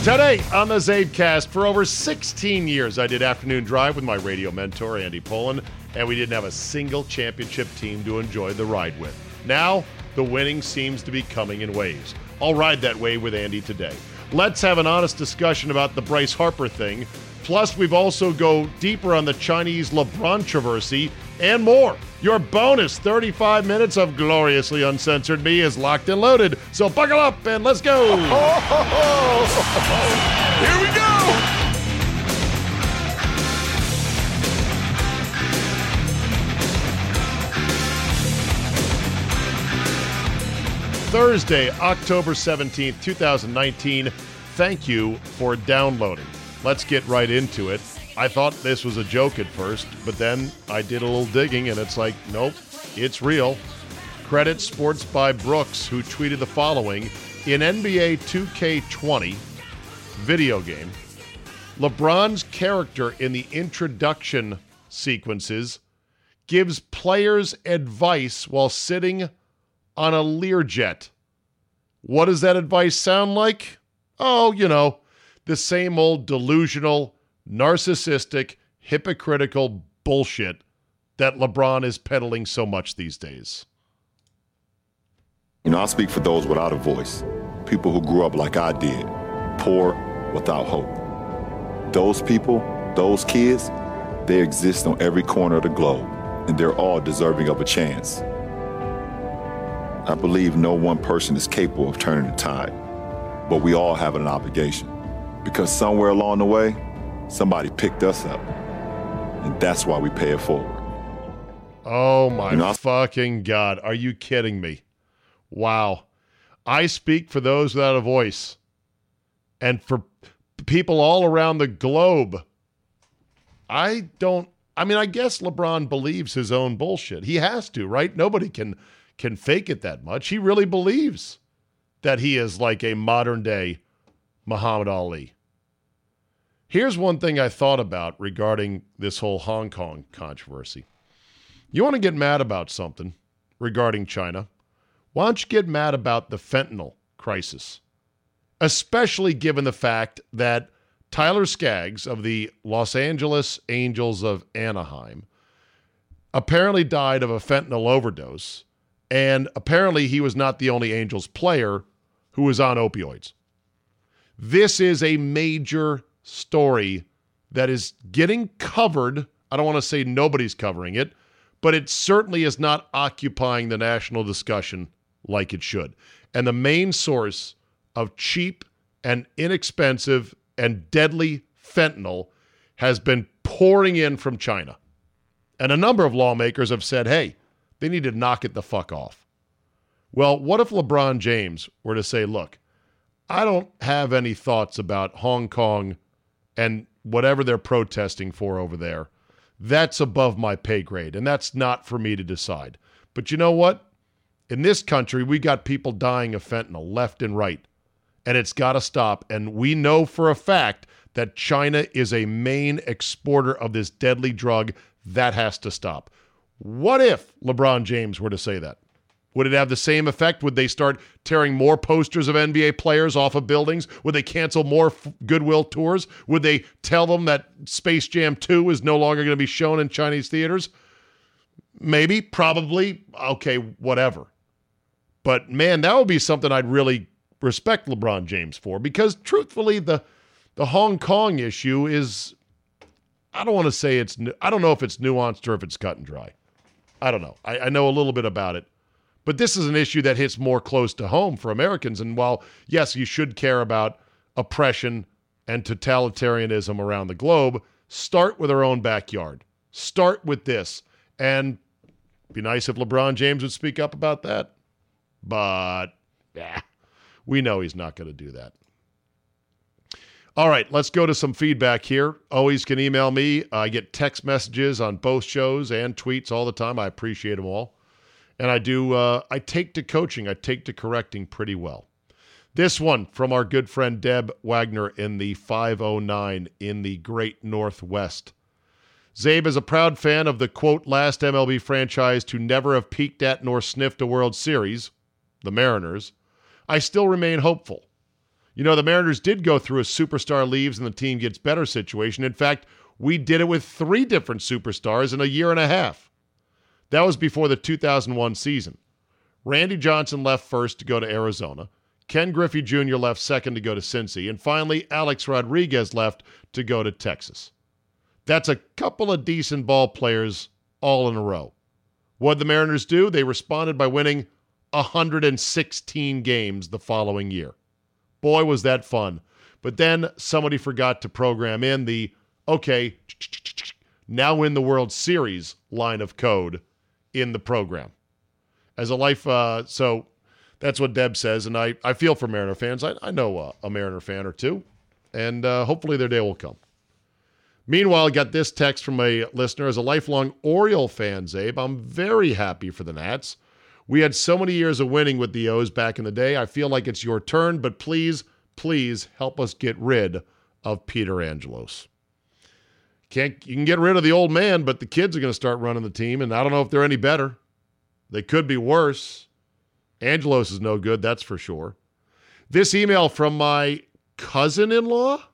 Today on the CzabeCast, for over 16 years, I did afternoon drive with my radio mentor, Andy Pollin, and we didn't have a single championship team to enjoy the ride with. Now, the winning seems to be coming in waves. I'll ride that wave with Andy today. Let's have an honest discussion about the Bryce Harper thing. Plus, we've also go deeper on the Chinese LeBron controversy and more. Your bonus 35 minutes of gloriously uncensored me is locked and loaded. So buckle up and let's go. Here we go. Thursday, October 17th, 2019. Thank you for downloading. Let's get right into it. I thought this was a joke at first, but then I did a little digging and it's like, nope, it's real. Credit Sports by Brooks, who tweeted the following In NBA 2K20 video game, LeBron's character in the introduction sequences gives players advice while sitting on a Learjet. What does that advice sound like? Oh, you know, the same old delusional, narcissistic, hypocritical bullshit that LeBron is peddling so much these days. You know, I speak for those without a voice, people who grew up like I did, poor, without hope. Those people, those kids, they exist on every corner of the globe, and they're all deserving of a chance. I believe no one person is capable of turning the tide, but we all have an obligation. Because somewhere along the way, somebody picked us up, and that's why we pay it forward. Oh my You know, fucking God. Are you kidding me? Wow. I speak for those without a voice and for people all around the globe. I don't I mean I guess LeBron believes his own bullshit. He has to, right? Nobody can can fake it that much. He really believes that he is like a modern day Muhammad Ali. Here's one thing I thought about regarding this whole Hong Kong controversy. You want to get mad about something regarding China? Why don't you get mad about the fentanyl crisis? Especially given the fact that Tyler Skaggs of the Los Angeles Angels of Anaheim apparently died of a fentanyl overdose, and apparently he was not the only Angels player who was on opioids. This is a major story that is getting covered. I don't want to say nobody's covering it, but it certainly is not occupying the national discussion like it should. And the main source of cheap and inexpensive and deadly fentanyl has been pouring in from China. And a number of lawmakers have said, hey, they need to knock it the fuck off. Well, what if LeBron James were to say, look, I don't have any thoughts about Hong Kong and whatever they're protesting for over there. That's above my pay grade, and that's not for me to decide. But you know what? In this country, we got people dying of fentanyl left and right, and it's got to stop. And we know for a fact that China is a main exporter of this deadly drug. That has to stop. What if LeBron James were to say that? Would it have the same effect? Would they start tearing more posters of NBA players off of buildings? Would they cancel more f- Goodwill tours? Would they tell them that Space Jam 2 is no longer going to be shown in Chinese theaters? Maybe, probably, okay, whatever. But man, that would be something I'd really respect LeBron James for because truthfully, the the Hong Kong issue is I don't want to say it's I don't know if it's nuanced or if it's cut and dry. I don't know. I, I know a little bit about it. But this is an issue that hits more close to home for Americans. And while, yes, you should care about oppression and totalitarianism around the globe, start with our own backyard. Start with this. And be nice if LeBron James would speak up about that. But yeah, we know he's not going to do that. All right, let's go to some feedback here. Always can email me. I get text messages on both shows and tweets all the time. I appreciate them all. And I do, uh, I take to coaching, I take to correcting pretty well. This one from our good friend Deb Wagner in the 509 in the Great Northwest. Czabe is a proud fan of the quote last MLB franchise to never have peaked at nor sniffed a World Series, the Mariners. I still remain hopeful. You know, the Mariners did go through a superstar leaves and the team gets better situation. In fact, we did it with three different superstars in a year and a half. That was before the 2001 season. Randy Johnson left first to go to Arizona. Ken Griffey Jr. left second to go to Cincy. And finally, Alex Rodriguez left to go to Texas. That's a couple of decent ball players all in a row. What the Mariners do? They responded by winning 116 games the following year. Boy, was that fun. But then somebody forgot to program in the okay, now win the World Series line of code in the program. As a life, uh, so that's what Deb says, and I, I feel for Mariner fans. I, I know uh, a Mariner fan or two, and uh, hopefully their day will come. Meanwhile, I got this text from a listener. As a lifelong Oriole fan, Czabe, I'm very happy for the Nats. We had so many years of winning with the O's back in the day. I feel like it's your turn, but please, please help us get rid of Peter Angelos. Can't you can get rid of the old man, but the kids are going to start running the team, and I don't know if they're any better. They could be worse. Angelos is no good, that's for sure. This email from my cousin-in-law,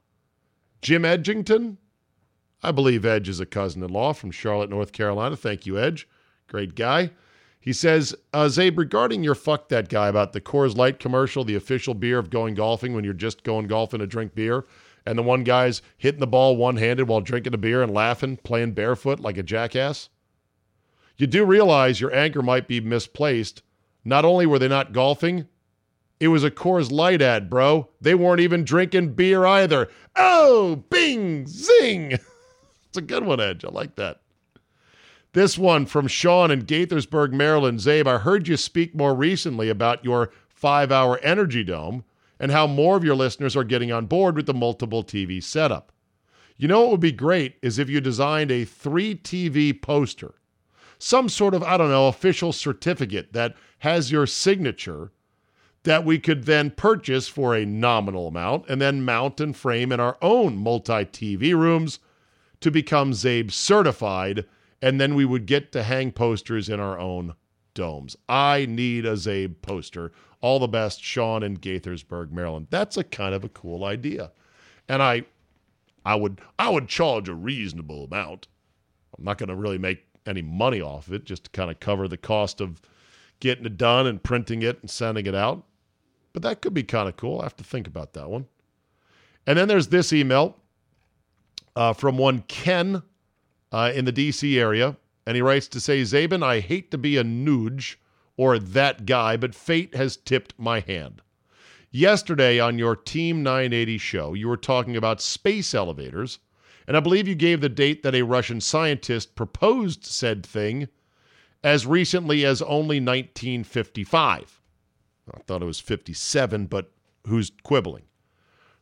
Jim Edgington. I believe Edge is a cousin-in-law from Charlotte, North Carolina. Thank you, Edge. Great guy. He says, uh, Czabe, regarding your fuck that guy about the Coors Light commercial, the official beer of going golfing when you're just going golfing to drink beer and the one guy's hitting the ball one handed while drinking a beer and laughing, playing barefoot like a jackass? You do realize your anchor might be misplaced. Not only were they not golfing, it was a Coors Light ad, bro. They weren't even drinking beer either. Oh, bing, zing. it's a good one, Edge. I like that. This one from Sean in Gaithersburg, Maryland. Czabe, I heard you speak more recently about your five hour energy dome and how more of your listeners are getting on board with the multiple TV setup. You know what would be great is if you designed a three TV poster, some sort of, I don't know, official certificate that has your signature that we could then purchase for a nominal amount and then mount and frame in our own multi TV rooms to become Czabe certified and then we would get to hang posters in our own domes. I need a Czabe poster. All the best, Sean in Gaithersburg, Maryland. That's a kind of a cool idea. And I I would I would charge a reasonable amount. I'm not going to really make any money off of it, just to kind of cover the cost of getting it done and printing it and sending it out. But that could be kind of cool. I have to think about that one. And then there's this email uh, from one Ken uh, in the DC area. And he writes to say, Czaban, I hate to be a nooge or that guy, but fate has tipped my hand. Yesterday on your Team 980 show, you were talking about space elevators, and I believe you gave the date that a Russian scientist proposed said thing as recently as only 1955. I thought it was 57, but who's quibbling?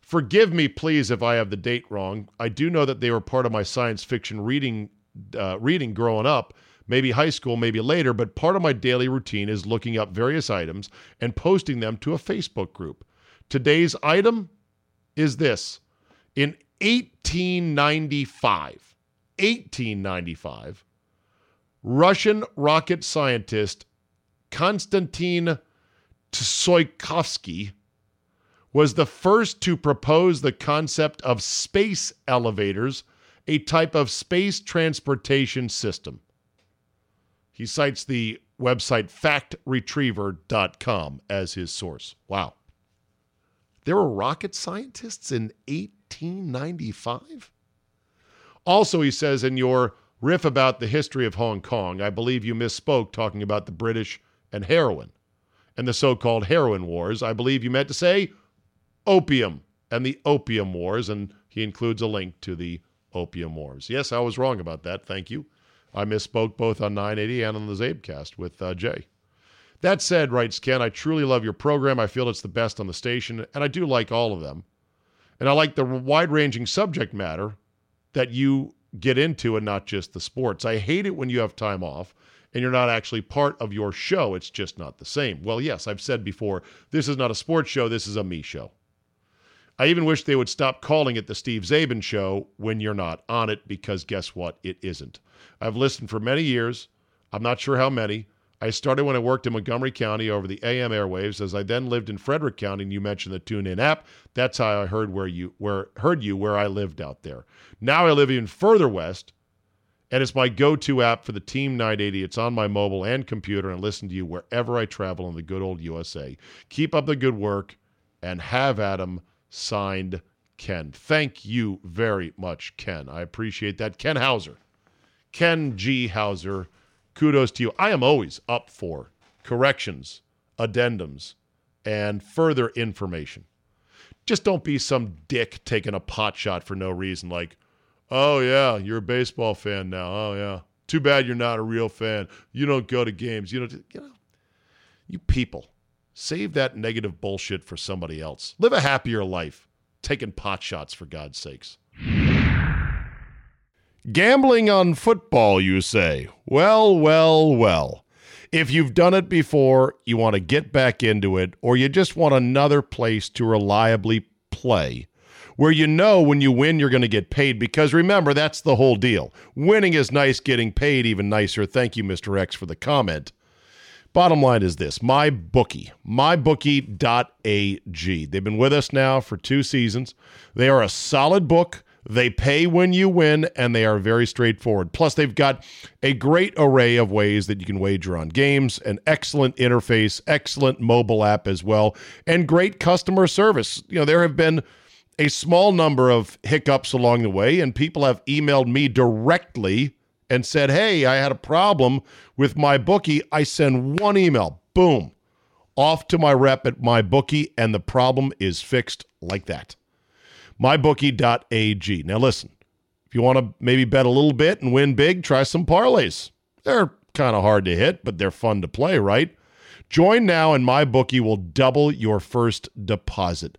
Forgive me, please, if I have the date wrong. I do know that they were part of my science fiction reading uh, reading growing up, maybe high school, maybe later, but part of my daily routine is looking up various items and posting them to a Facebook group. Today's item is this. In 1895, 1895, Russian rocket scientist Konstantin Tsiolkovsky was the first to propose the concept of space elevators, a type of space transportation system. He cites the website factretriever.com as his source. Wow. There were rocket scientists in 1895? Also, he says in your riff about the history of Hong Kong, I believe you misspoke talking about the British and heroin and the so called heroin wars. I believe you meant to say opium and the opium wars, and he includes a link to the opium wars. Yes, I was wrong about that. Thank you. I misspoke both on 980 and on the CzabeCast with uh, Jay. That said, writes Ken, I truly love your program. I feel it's the best on the station, and I do like all of them. And I like the wide ranging subject matter that you get into and not just the sports. I hate it when you have time off and you're not actually part of your show. It's just not the same. Well, yes, I've said before, this is not a sports show, this is a me show. I even wish they would stop calling it the Steve Czaban show when you're not on it because guess what? It isn't. I've listened for many years. I'm not sure how many. I started when I worked in Montgomery County over the AM airwaves. As I then lived in Frederick County, and you mentioned the TuneIn app. That's how I heard where you where heard you where I lived out there. Now I live even further west, and it's my go-to app for the Team 980. It's on my mobile and computer, and I listen to you wherever I travel in the good old USA. Keep up the good work, and have Adam signed Ken. Thank you very much, Ken. I appreciate that. Ken Hauser. Ken G. Hauser, kudos to you. I am always up for corrections, addendums, and further information. Just don't be some dick taking a pot shot for no reason, like, oh, yeah, you're a baseball fan now. Oh, yeah. Too bad you're not a real fan. You don't go to games. You don't, you know, you people. Save that negative bullshit for somebody else. Live a happier life. Taking pot shots, for God's sakes. Gambling on football, you say? Well, well, well. If you've done it before, you want to get back into it, or you just want another place to reliably play where you know when you win you're going to get paid because remember that's the whole deal. Winning is nice, getting paid even nicer. Thank you Mr. X for the comment. Bottom line is this my bookie, mybookie.ag. They've been with us now for two seasons. They are a solid book. They pay when you win, and they are very straightforward. Plus, they've got a great array of ways that you can wager on games, an excellent interface, excellent mobile app as well, and great customer service. You know, there have been a small number of hiccups along the way, and people have emailed me directly and said, Hey, I had a problem with my bookie. I send one email, boom, off to my rep at my bookie, and the problem is fixed like that. MyBookie.ag. Now, listen, if you want to maybe bet a little bit and win big, try some parlays. They're kind of hard to hit, but they're fun to play, right? Join now, and MyBookie will double your first deposit.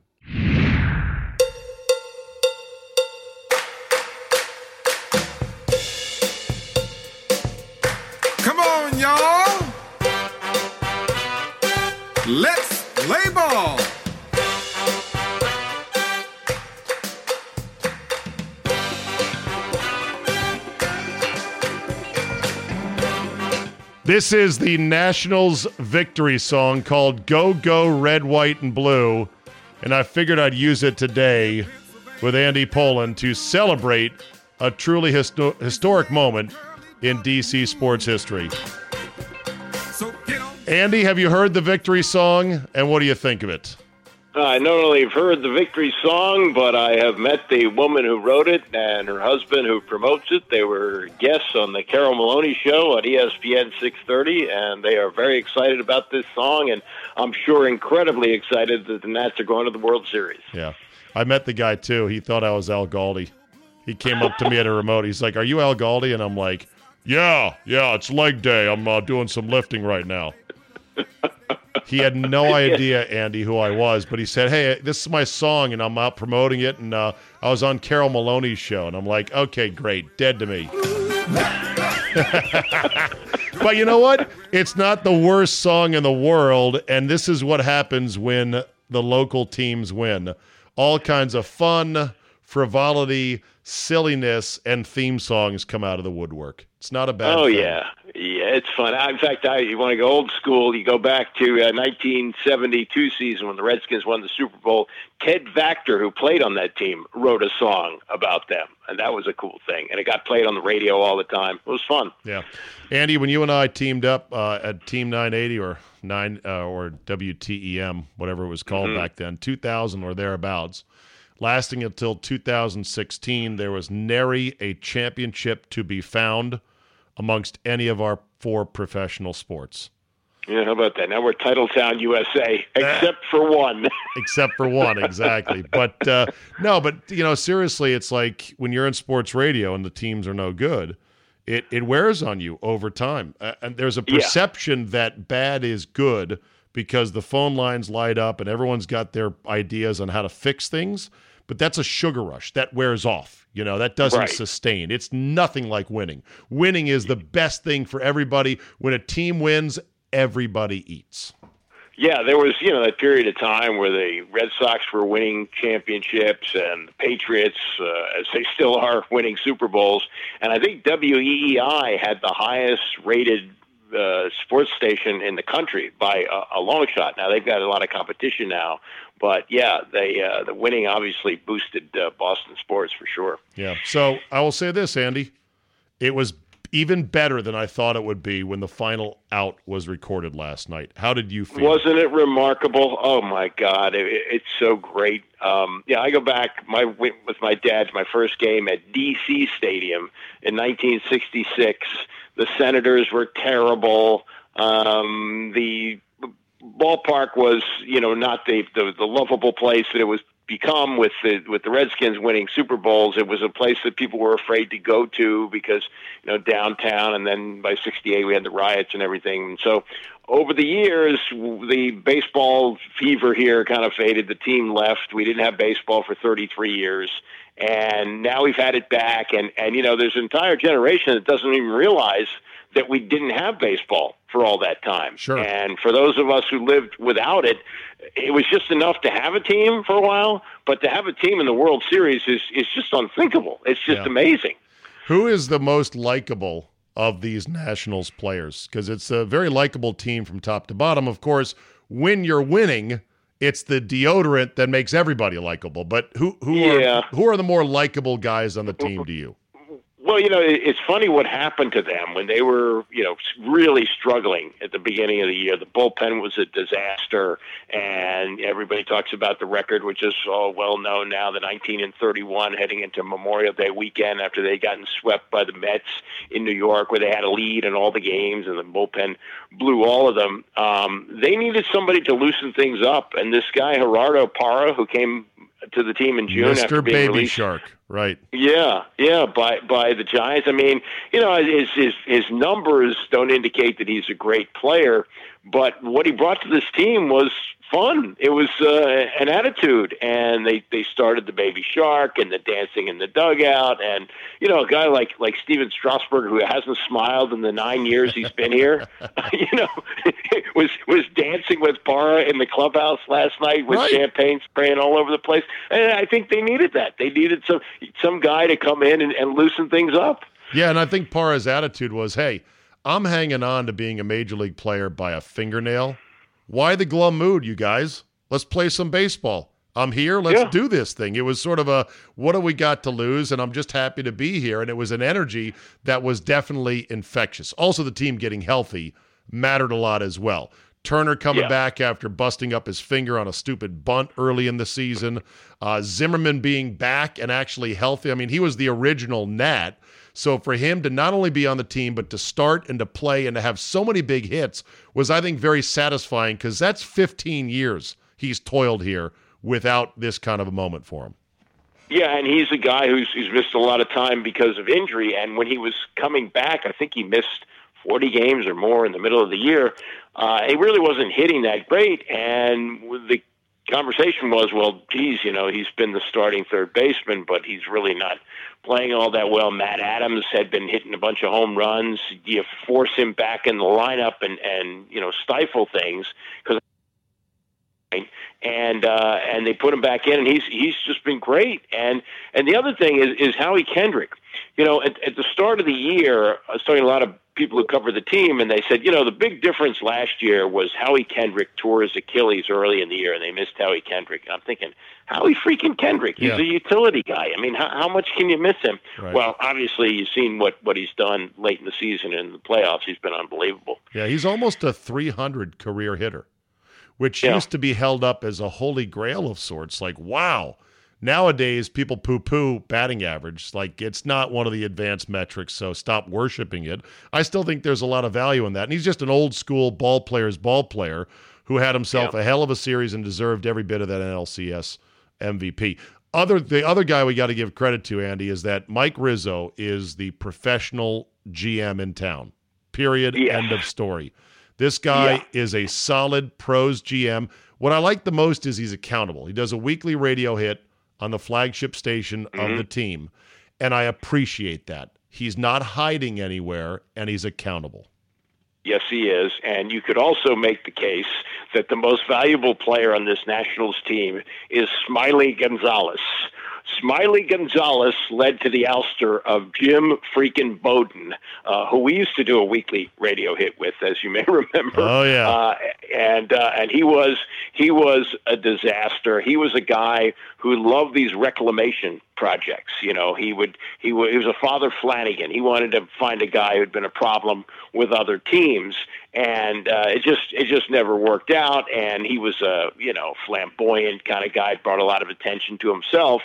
Let's play ball. This is the Nationals victory song called Go Go Red, White, and Blue. And I figured I'd use it today with Andy Pollin to celebrate a truly histo- historic moment in DC sports history. On. Andy, have you heard the victory song? And what do you think of it? I not only have heard the victory song, but I have met the woman who wrote it and her husband who promotes it. They were guests on the Carol Maloney show at E ESPN 630, and they are very excited about this song, and I'm sure incredibly excited that the Nats are going to the World Series. Yeah. I met the guy too. He thought I was Al Galdi. He came up to me at a remote. He's like, Are you Al Galdi? And I'm like, Yeah, yeah, it's leg day. I'm uh, doing some lifting right now. He had no idea, Andy, who I was, but he said, Hey, this is my song, and I'm out promoting it. And uh, I was on Carol Maloney's show. And I'm like, Okay, great. Dead to me. but you know what? It's not the worst song in the world. And this is what happens when the local teams win all kinds of fun, frivolity, silliness, and theme songs come out of the woodwork. It's not a bad Oh thing. yeah, yeah, it's fun. I, in fact, I you want to go old school? You go back to uh, 1972 season when the Redskins won the Super Bowl. Ted Vactor, who played on that team, wrote a song about them, and that was a cool thing. And it got played on the radio all the time. It was fun. Yeah. Andy, when you and I teamed up uh, at Team 980 or nine uh, or WTEM, whatever it was called Mm-hmm. back then, 2000 or thereabouts, lasting until 2016, there was nary a championship to be found amongst any of our four professional sports. Yeah, how about that? Now we're Titletown, USA, except for one. except for one exactly but uh, no but you know seriously it's like when you're in sports radio and the teams are no good it, it wears on you over time uh, and there's a Yeah. perception that bad is good because the phone lines light up and everyone's got their ideas on how to fix things but that's a sugar rush that wears off you know that doesn't Right. sustain it's nothing like winning winning is the best thing for everybody when a team wins everybody eats Yeah, there was, you know, that period of time where the Red Sox were winning championships and the Patriots, uh, as they still are, winning Super Bowls. And I think WEEI had the highest rated uh, sports station in the country by a, a long shot. Now they've got a lot of competition now, but yeah, they uh, the winning obviously boosted uh, Boston sports for sure. Yeah. So I will say this, Andy. It was even better than I thought it would be when the final out was recorded last night. How did you feel? Wasn't it remarkable? Oh my God, it, it's so great. Um, yeah, I go back my with my dad to my first game at DC Stadium in 1966. The Senators were terrible. Um, the ballpark was, you know, not the, the the lovable place that it was become with the with the Redskins winning Super Bowls. It was a place that people were afraid to go to because you know downtown, and then by '68 we had the riots and everything. And so over the years, the baseball fever here kind of faded. The team left. We didn't have baseball for 33 years. And now we've had it back, and, and you know, there's an entire generation that doesn't even realize that we didn't have baseball for all that time. Sure. And for those of us who lived without it, it was just enough to have a team for a while, but to have a team in the World Series is, is just unthinkable. It's just Yeah. amazing. Who is the most likable of these Nationals players? Because it's a very likable team from top to bottom. Of course, when you're winning, it's the deodorant that makes everybody likable. But who who Yeah. are who are the more likable guys on the team to you? Well, you know, it's funny what happened to them when they were, you know, really struggling at the beginning of the year. The bullpen was a disaster, and everybody talks about the record, which is all well known now. The 19 and 31 heading into Memorial Day weekend after they gotten swept by the Mets in New York, where they had a lead in all the games, and the bullpen blew all of them. Um, they needed somebody to loosen things up, and this guy Gerardo Parra, who came to the team in June after Mr. being Baby released Shark, Right. Yeah, yeah, by by the Giants. I mean, you know, his his his numbers don't indicate that he's a great player, but what he brought to this team was fun. It was uh, an attitude, and they they started the baby shark and the dancing in the dugout, and you know, a guy like like Stephen Strasburg who hasn't smiled in the nine years he's been here, you know, was was dancing with Parra in the clubhouse last night with Right. champagne spraying all over the place, and I think they needed that. They needed some some guy to come in and, and loosen things up. Yeah, and I think Parra's attitude was, "Hey, I'm hanging on to being a major league player by a fingernail. Why the glum mood, you guys? Let's play some baseball. I'm here. Let's Yeah. do this thing." It was sort of a, "What do we got to lose?" And I'm just happy to be here. And it was an energy that was definitely infectious. Also, the team getting healthy mattered a lot as well. Turner coming Yeah. back after busting up his finger on a stupid bunt early in the season. Uh, Zimmerman being back and actually healthy. I mean, he was the original Nat. So for him to not only be on the team, but to start and to play and to have so many big hits was, I think, very satisfying because that's 15 years he's toiled here without this kind of a moment for him. Yeah, and he's a guy who's who's missed a lot of time because of injury. And when he was coming back, I think he missed 40 games or more in the middle of the year. Uh, he really wasn't hitting that great, and the conversation was, well, geez, you know, he's been the starting third baseman, but he's really not playing all that well. Matt Adams had been hitting a bunch of home runs. You force him back in the lineup and and you know stifle things because and uh, and they put him back in, and he's he's just been great. And and the other thing is is Howie Kendrick. You know, at, at the start of the year, I was talking a lot of people who cover the team, and they said, you know, the big difference last year was Howie Kendrick tore his Achilles early in the year, and they missed Howie Kendrick. And I'm thinking, Howie freaking Kendrick, he's Yeah. a utility guy. I mean, how, how much can you miss him? Right. Well, obviously, you've seen what what he's done late in the season and in the playoffs. He's been unbelievable. Yeah, he's almost a 300 career hitter, which Yeah. used to be held up as a holy grail of sorts. Like, wow. Nowadays, people poo poo batting average. Like, it's not one of the advanced metrics, so stop worshiping it. I still think there's a lot of value in that. And he's just an old school ball player's ball player who had himself a hell of a series and deserved every bit of that NLCS MVP. Other the other guy we got to give credit to, Andy, is that Mike Rizzo is the professional GM in town. Period. Yes. End of story. This guy Yeah. is a solid pros GM. What I like the most is he's accountable. He does a weekly radio hit on the flagship station of mm-hmm. the team, and I appreciate that. He's not hiding anywhere, and he's accountable. Yes, he is. And you could also make the case that the most valuable player on this Nationals team is Smiley Gonzalez. Smiley Gonzalez led to the ouster of Jim freaking Bowden, uh, who we used to do a weekly radio hit with, as you may remember. Oh, yeah. Uh, and uh, and he was he was a disaster. He was a guy who loved these reclamation projects. You know, he would he, wa he was a Father Flanagan. He wanted to find a guy who'd been a problem with other teams, and uh, it just it just never worked out. And he was a you know flamboyant kind of guy, brought a lot of attention to himself.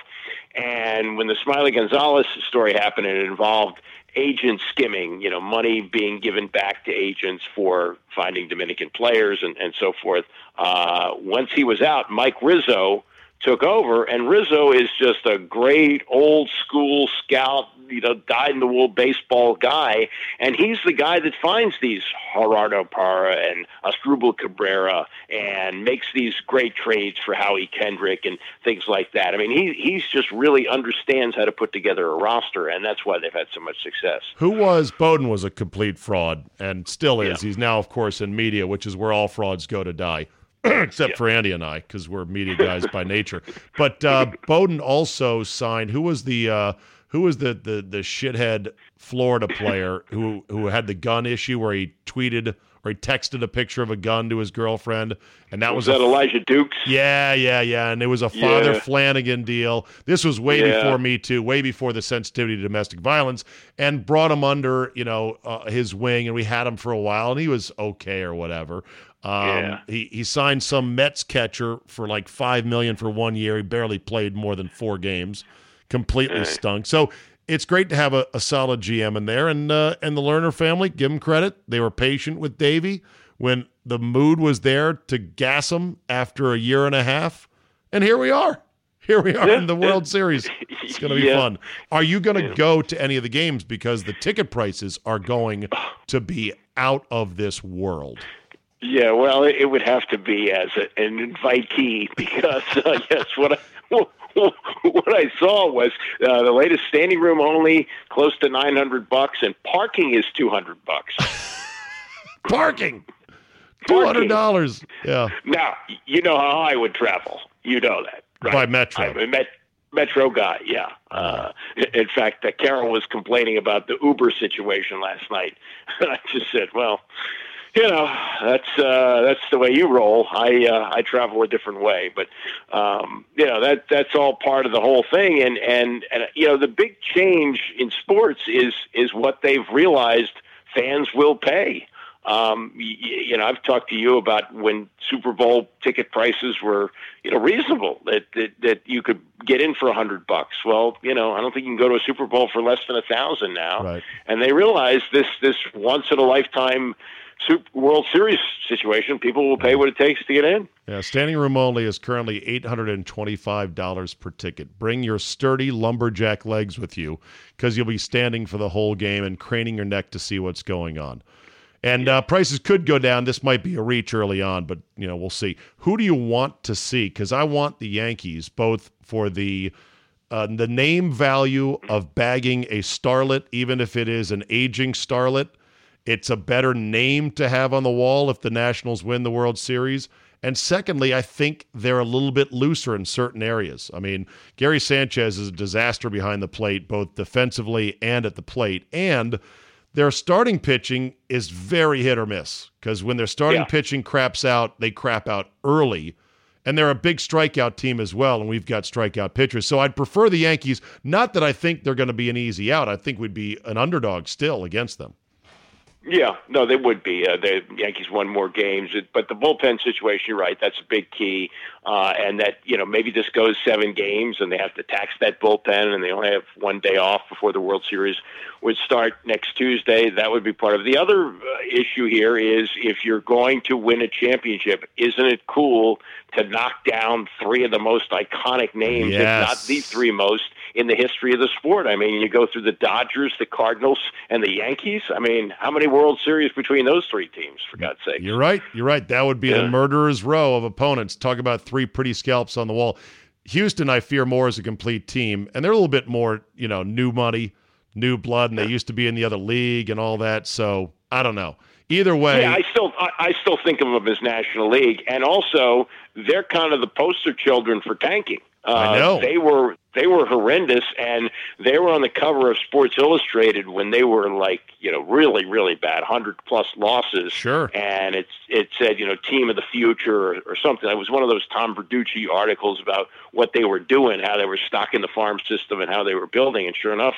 And when the Smiley Gonzalez story happened, it involved agent skimming, you know, money being given back to agents for finding Dominican players and, and so forth. Uh, once he was out, Mike Rizzo took over, and Rizzo is just a great old school scout, you know, dyed in the wool baseball guy, and he's the guy that finds these Gerardo Parra and Asdrubal Cabrera and makes these great trades for Howie Kendrick and things like that. I mean, he he's just really understands how to put together a roster, and that's why they've had so much success. Who was Bowden was a complete fraud and still is. Yeah. He's now, of course, in media, which is where all frauds go to die, except for Andy and I, because we're media guys by nature. But uh, Bowden also signed. Who was the uh, who was the the the shithead Florida player who who had the gun issue where he tweeted or he texted a picture of a gun to his girlfriend, and that was, Was that a Elijah Dukes? yeah, yeah, yeah. And it was a Father Yeah. Flanagan deal. This was way Yeah. before Me Too, way before the sensitivity to domestic violence, and brought him under, you know, uh, his wing. And we had him for a while, and he was okay or whatever. Um, Yeah. he, he signed some Mets catcher for like five million for one year. He barely played more than four games. Completely stunk. So it's great to have a, a solid GM in there, and uh, and the Lerner family, give them credit. They were patient with Davey when the mood was there to gas him after a year and a half, and here we are. here we are Yeah, in the. World Series. It's going to be Yeah. fun. Are you going to go to any of the games because the ticket prices are going to be out of this world? Yeah, well, it, it would have to be as a, an invitee because uh, yes, what I what I saw was uh, the latest standing room only close to nine hundred bucks, and parking is two hundred bucks. Parking. Two hundred dollars. Yeah. now, you know how I would travel. You know that, right? By Metro. I'm a Met, Metro guy. Yeah. Uh, in fact, uh, Carol was complaining about the Uber situation last night. I just said, well. You know, that's uh, that's the way you roll. I uh, I travel a different way, but um, you know that that's all part of the whole thing. And and and you know the big change in sports is is what they've realized fans will pay. Um, you, you know, I've talked to you about when Super Bowl ticket prices were, you know, reasonable that that, that you could get in for a hundred bucks. Well, you know, I don't think you can go to a Super Bowl for less than a thousand now. Right. And they realize this this once in a lifetime Super World Series situation, people will pay what it takes to get in. Yeah, standing room only is currently $825 per ticket. Bring your sturdy lumberjack legs with you because you'll be standing for the whole game and craning your neck to see what's going on. And uh, prices could go down. This might be a reach early on, but you know we'll see. Who do you want to see? Because I want the Yankees both for the uh, the name value of bagging a starlet, even if it is an aging starlet. It's a better name to have on the wall if the Nationals win the World Series. And secondly, I think they're a little bit looser in certain areas. I mean, Gary Sanchez is a disaster behind the plate, both defensively and at the plate. And their starting pitching is very hit or miss because when their starting Yeah. pitching craps out, they crap out early. And they're a big strikeout team as well, and we've got strikeout pitchers. So I'd prefer the Yankees. Not that I think they're going to be an easy out. I think we'd be an underdog still against them. Yeah, no, they would be. Uh, the Yankees won more games, but the bullpen situation, you're right, that's a big key. Uh, and that, you know, maybe this goes seven games and they have to tax that bullpen and they only have one day off before the World Series would start next Tuesday. That would be part of it. The other uh, issue here is if you're going to win a championship, isn't it cool to knock down three of the most iconic names, if not the three most in the history of the sport? I mean, you go through the Dodgers, the Cardinals, and the Yankees. I mean, how many World Series between those three teams, for God's sake? You're right. You're right. That would be a murderer's row of opponents. Talk about three pretty scalps on the wall. Houston, I fear more as a complete team, and they're a little bit more, you know, new money, new blood, and they used to be in the other league and all that. So I don't know. Either way, Yeah, I still I, I still think of them as National League, and also they're kind of the poster children for tanking. Uh, I know. they were they were horrendous, and they were on the cover of Sports Illustrated when they were like you know really really bad, hundred plus losses. Sure. and it's it said you know team of the future or, or something. It was one of those Tom Verducci articles about what they were doing, how they were stocking the farm system, and how they were building. And sure enough,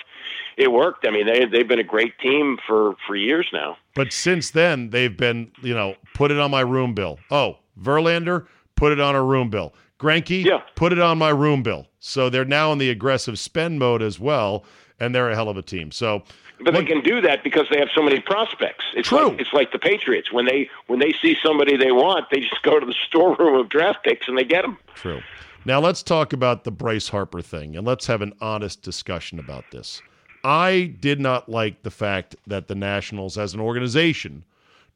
it worked. I mean, they they've been a great team for for years now. But since then, they've been, you know, put it on my room bill. Oh, Verlander, put it on a room bill. Greinke, Yeah. put it on my room bill. So they're now in the aggressive spend mode as well, and they're a hell of a team. So, But they can do that because they have so many prospects. It's True. like it's like the Patriots when they when they see somebody they want, they just go to the storeroom of draft picks and they get them. True. Now let's talk about the Bryce Harper thing and let's have an honest discussion about this. I did not like the fact that the Nationals as an organization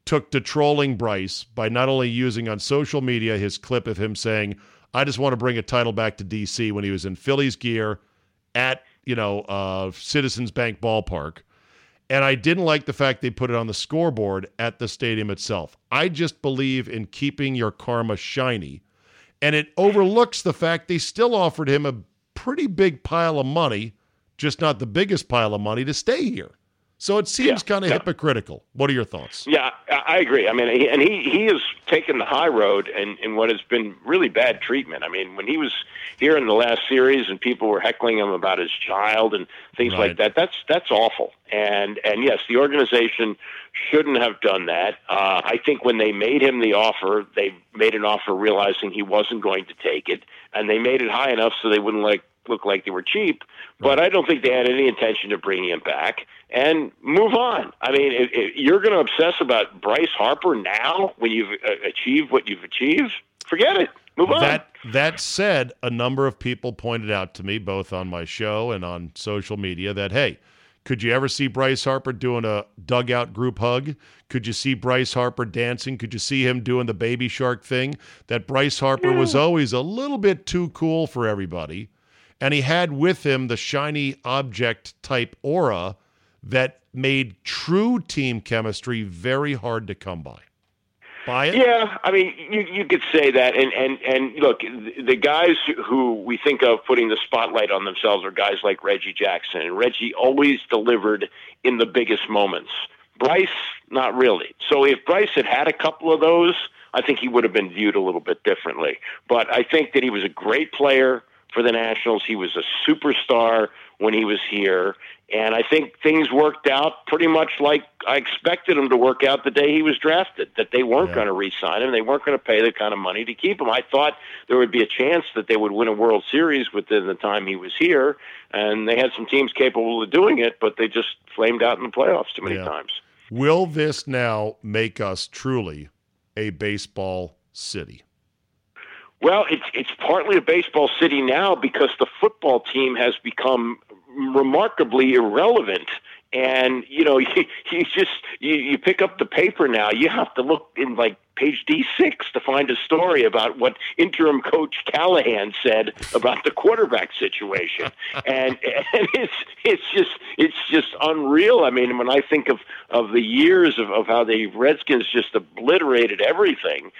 took to trolling Bryce by not only using on social media his clip of him saying, I just want to bring a title back to DC when he was in Phillies gear at, you know, uh, Citizens Bank Ballpark. And I didn't like the fact they put it on the scoreboard at the stadium itself. I just believe in keeping your karma shiny and it overlooks the fact they still offered him a pretty big pile of money, just not the biggest pile of money to stay here. So it seems Yeah, kind of yeah. hypocritical. What are your thoughts? Yeah, I agree. I mean, he, and he he has taken the high road in, in what has been really bad treatment. I mean, when he was here in the last series and people were heckling him about his child and things Right. like that, that's that's awful. And and yes, the organization shouldn't have done that. Uh, I think when they made him the offer, they made an offer realizing he wasn't going to take it, and they made it high enough so they wouldn't like look like they were cheap. But I don't think they had any intention of bringing him back and move on. I mean, you're going to obsess about Bryce Harper now when you've uh, achieved what you've achieved, forget it. Move on. That that said, a number of people pointed out to me, both on my show and on social media, that hey, could you ever see Bryce Harper doing a dugout group hug? Could you see Bryce Harper dancing? Could you see him doing the baby shark thing? That Bryce Harper was always a little bit too cool for everybody. And he had with him the shiny object type aura that made true team chemistry very hard to come by. Yeah, I mean, you you could say that, and and and look, the guys who we think of putting the spotlight on themselves are guys like Reggie Jackson, and Reggie always delivered in the biggest moments. Bryce, not really. So if Bryce had had a couple of those, I think he would have been viewed a little bit differently. But I think that he was a great player for the Nationals. He was a superstar when he was here. And I think things worked out pretty much like I expected them to work out the day he was drafted, that they weren't Yeah. going to re sign him. They weren't going to pay the kind of money to keep him. I thought there would be a chance that they would win a World Series within the time he was here. And they had some teams capable of doing it, but they just flamed out in the playoffs too many Yeah. times. Will this now make us truly a baseball city? Well, it's it's partly a baseball city now because the football team has become remarkably irrelevant. And you know, you, you just you, you pick up the paper now. You have to look in like page D six to find a story about what interim coach Callahan said about the quarterback situation, and and it's it's just it's just unreal. I mean, when I think of of the years of, of how the Redskins just obliterated everything.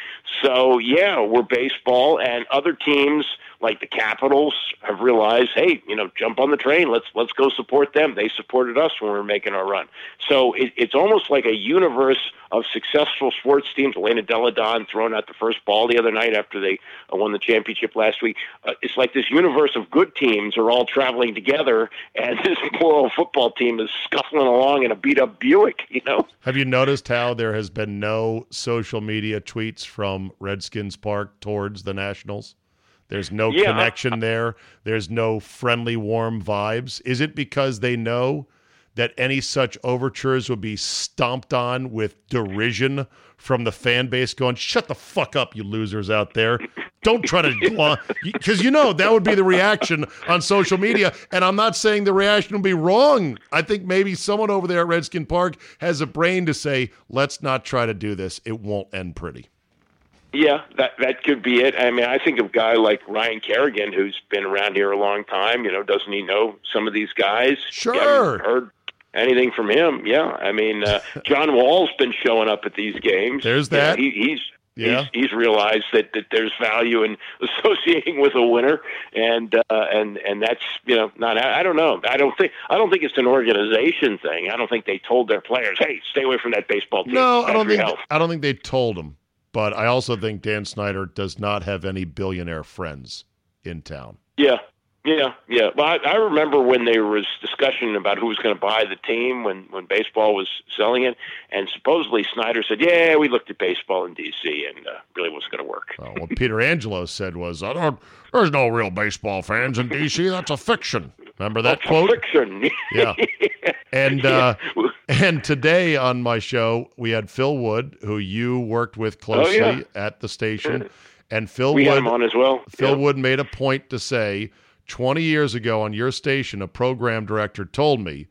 So yeah, we're baseball, and other teams like the Capitals have realized, hey, you know, jump on the train. Let's let's go support them. They supported us when we were making our run. So it, it's almost like a universe of successful sports teams. Elena Delle Donne throwing out the first ball the other night after they uh, won the championship last week. Uh, it's like this universe of good teams are all traveling together, and this poor old football team is scuffling along in a beat up Buick. You know. Have you noticed how there has been no social media tweets from Redskins Park towards the Nationals? There's no Yeah, I- connection there. There's no friendly, warm vibes. Is it because they know that any such overtures would be stomped on with derision from the fan base going, shut the fuck up, you losers out there. Don't try to, because you know that would be the reaction on social media. And I'm not saying the reaction will be wrong. I think maybe someone over there at Redskin Park has a brain to say, let's not try to do this. It won't end pretty. Yeah, that that could be it. I mean, I think of a guy like Ryan Kerrigan, who's been around here a long time. You know, doesn't he know some of these guys? Sure. Heard anything from him? Yeah, I mean, uh, John Wall's been showing up at these games. There's that. he, he's. Yeah. He's, he's realized that, that there's value in associating with a winner, and uh, and and that's you know not I don't know I don't think I don't think it's an organization thing I don't think they told their players hey stay away from that baseball team No, I don't think health." I don't think they told them. But I also think Dan Snyder does not have any billionaire friends in town. Yeah, yeah, yeah. Well, I, I remember when there was discussion about who was going to buy the team when when baseball was selling it, and supposedly Snyder said, "Yeah, we looked at baseball in D.C. and uh, really wasn't going to work." Well, what Peter Angelo said was, I don't, "There's no real baseball fans in D.C. That's a fiction." Remember that That's quote? Fiction. Yeah. And uh, and today on my show we had Phil Wood, who you worked with closely Oh, yeah. at the station, and Phil we had Wood him on as well. Phil Yeah. Wood made a point to say 20 years ago on your station, a program director told me,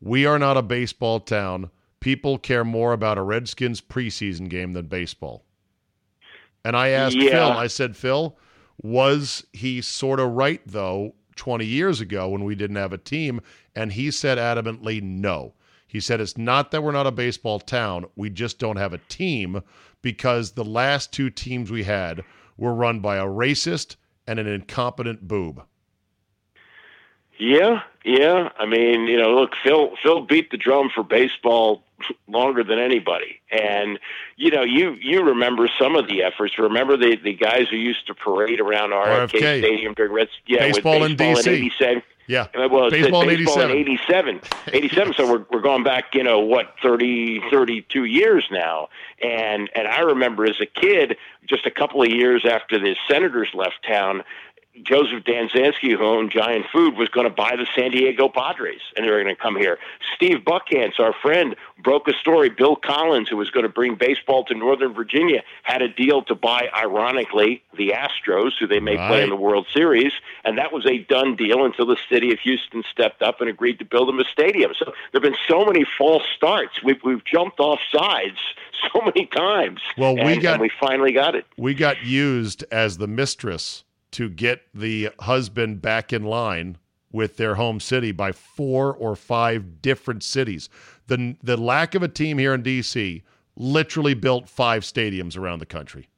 We are not a baseball town. People care more about a Redskins preseason game than baseball. And I asked Yeah. Phil, I said, Phil, was he sort of right, though, 20 years ago when we didn't have a team? And he said adamantly, no. He said, it's not that we're not a baseball town. We just don't have a team because the last two teams we had were run by a racist and an incompetent boob. Yeah, yeah. I mean, you know, look, Phil Phil beat the drum for baseball longer than anybody, and you know, you you remember some of the efforts. Remember the the guys who used to parade around RFK, RFK. Stadium during Reds, yeah, Baseball with in baseball DC. '87. Yeah. Uh, Well, Baseball in baseball 87. in 87. 87. so we're, we're going back, you know, what, 30, 32 years now. And, and I remember as a kid, just a couple of years after the Senators left town, Joseph Danzansky, who owned Giant Food, was going to buy the San Diego Padres, and they were going to come here. Steve Buckhantz, our friend, broke a story. Bill Collins, who was going to bring baseball to Northern Virginia, had a deal to buy, ironically, the Astros, who they may right. play in the World Series, and that was a done deal until the city of Houston stepped up and agreed to build them a stadium. So there have been so many false starts. We've we've jumped off sides so many times. Well, we and, got and we finally got it. We got used as the mistress to get the husband back in line with their home city by four or five different cities. The the lack of a team here in DC literally built five stadiums around the country.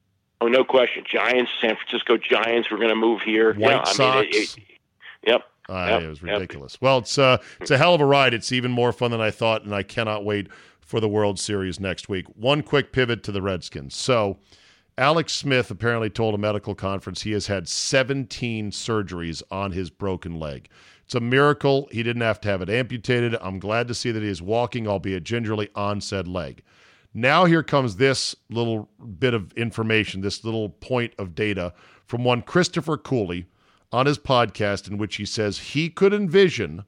Oh, no question. Giants, San Francisco Giants, we're going to move here. White yeah, Sox. I mean, it, it, yep. Uh, yep. It was ridiculous. Yep. Well, it's uh, it's a hell of a ride. It's even more fun than I thought, and I cannot wait for the World Series next week. One quick pivot to the Redskins. So, Alex Smith apparently told a medical conference he has had 17 surgeries on his broken leg. It's a miracle he didn't have to have it amputated. I'm glad to see that he is walking, albeit gingerly, on said leg. Now, here comes this little bit of information, this little point of data from one Christopher Cooley on his podcast, in which he says he could envision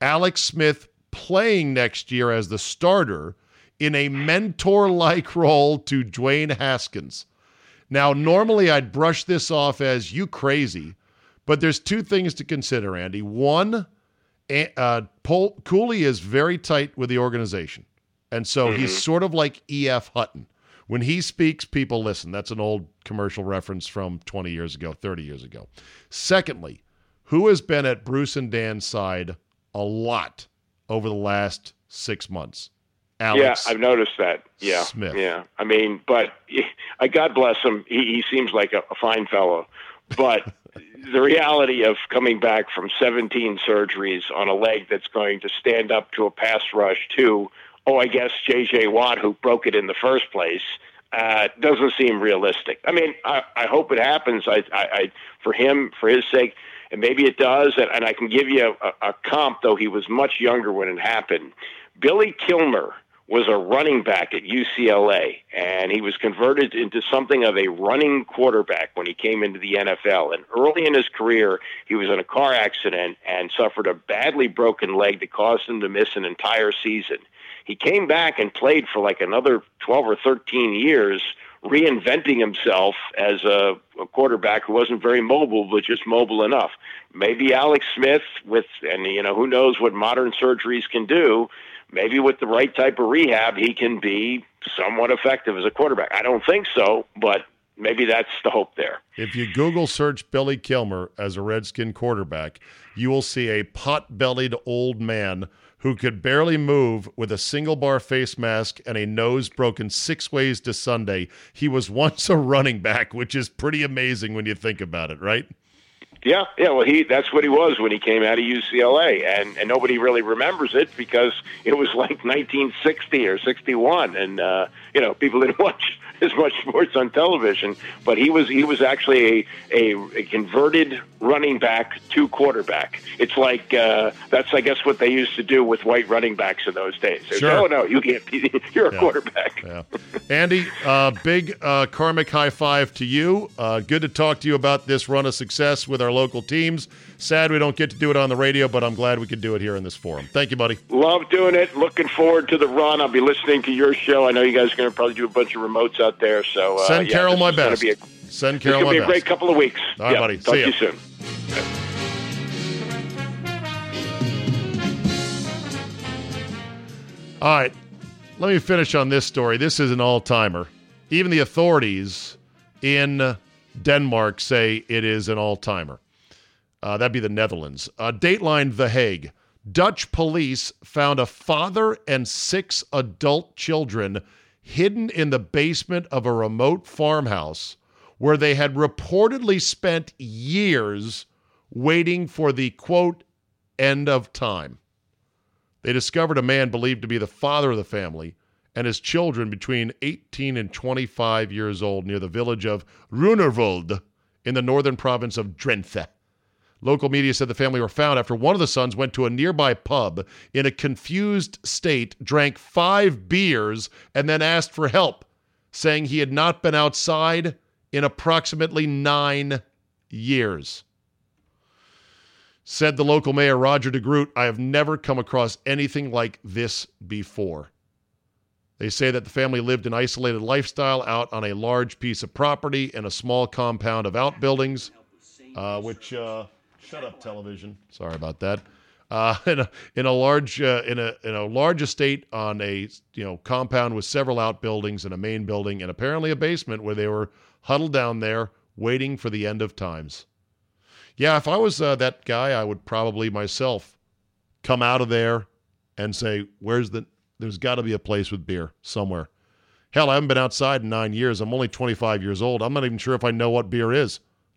Alex Smith playing next year as the starter in a mentor like role to Dwayne Haskins. Now, normally I'd brush this off as you crazy, but there's two things to consider, Andy. One, uh, Paul, Cooley is very tight with the organization. And so mm-hmm. he's sort of like E.F. Hutton. When he speaks, people listen. That's an old commercial reference from 20 years ago, 30 years ago. Secondly, who has been at Bruce and Dan's side a lot over the last six months? Alex yeah, I've noticed that. Yeah, Smith. Yeah, I mean, but I God bless him. He, he seems like a, a fine fellow, but the reality of coming back from 17 surgeries on a leg that's going to stand up to a pass rush to oh, I guess J.J. Watt, who broke it in the first place, uh, doesn't seem realistic. I mean, I, I hope it happens. I, I, I, for him, for his sake, and maybe it does. And, and I can give you a, a comp, though he was much younger when it happened. Billy Kilmer was a running back at UCLA, and he was converted into something of a running quarterback when he came into the NFL. And early in his career, he was in a car accident and suffered a badly broken leg that caused him to miss an entire season. He came back and played for like another 12 or 13 years, reinventing himself as a, a quarterback who wasn't very mobile, but just mobile enough. Maybe Alex Smith, with, and you know, who knows what modern surgeries can do, maybe with the right type of rehab, he can be somewhat effective as a quarterback. I don't think so, but maybe that's the hope there. If you Google search Billy Kilmer as a Redskin quarterback, you will see a pot bellied old man who could barely move with a single bar face mask and a nose broken six ways to Sunday. He was once a running back, which is pretty amazing when you think about it, right? Yeah, yeah. Well, he that's what he was when he came out of UCLA, and and nobody really remembers it because it was like 1960 or 61, and uh, you know people didn't watch as much sports on television, but he was he was actually a, a, a converted running back to quarterback. It's like uh, that's I guess what they used to do with white running backs in those days. Sure. Oh no, you can't be. You're a yeah. quarterback. Yeah. Andy, uh, big uh, karmic high five to you. Uh, good to talk to you about this run of success with our local teams. Sad we don't get to do it on the radio, but I'm glad we could do it here in this forum. Thank you, buddy. Love doing it. Looking forward to the run. I'll be listening to your show. I know you guys are going to probably do a bunch of remotes out there. So uh, send yeah, Carol my best. A, send Carol my best. It's going to be a great couple of weeks. All right, yeah, buddy. Talk See to you soon. All right. Let me finish on this story. This is an all timer. Even the authorities in Denmark say it is an all timer. Uh, that'd be the Netherlands. Uh, Dateline The Hague. Dutch police found a father and six adult children hidden in the basement of a remote farmhouse where they had reportedly spent years waiting for the quote end of time. They discovered a man believed to be the father of the family and his children between 18 and 25 years old near the village of Ruinerwold in the northern province of Drenthe. Local media said the family were found after one of the sons went to a nearby pub in a confused state, drank five beers, and then asked for help, saying he had not been outside in approximately nine years. Said the local mayor, Roger DeGroot, I have never come across anything like this before. They say that the family lived an isolated lifestyle out on a large piece of property in a small compound of outbuildings, uh, which, uh, shut up, television. Sorry about that. Uh, in a in a large uh, in a in a large estate on a you know compound with several outbuildings and a main building and apparently a basement where they were huddled down there waiting for the end of times. Yeah, if I was uh, that guy, I would probably myself come out of there and say, "Where's the? There's got to be a place with beer somewhere." Hell, I haven't been outside in nine years. I'm only 25 years old. I'm not even sure if I know what beer is.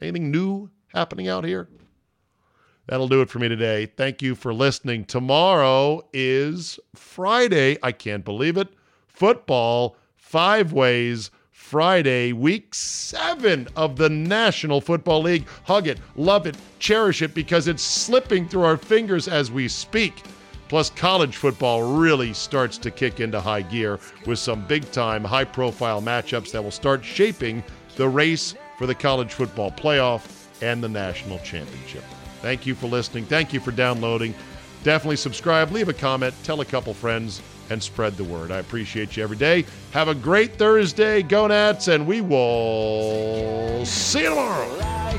Anything new happening out here? That'll do it for me today. Thank you for listening. Tomorrow is Friday. I can't believe it. Football, five ways. Friday, week seven of the National Football League. Hug it, love it, cherish it because it's slipping through our fingers as we speak. Plus, college football really starts to kick into high gear with some big time, high profile matchups that will start shaping the race for the college football playoff and the national championship. Thank you for listening. Thank you for downloading. Definitely subscribe, leave a comment, tell a couple friends, and spread the word. I appreciate you every day. Have a great Thursday, go Nats, and we will see you tomorrow. like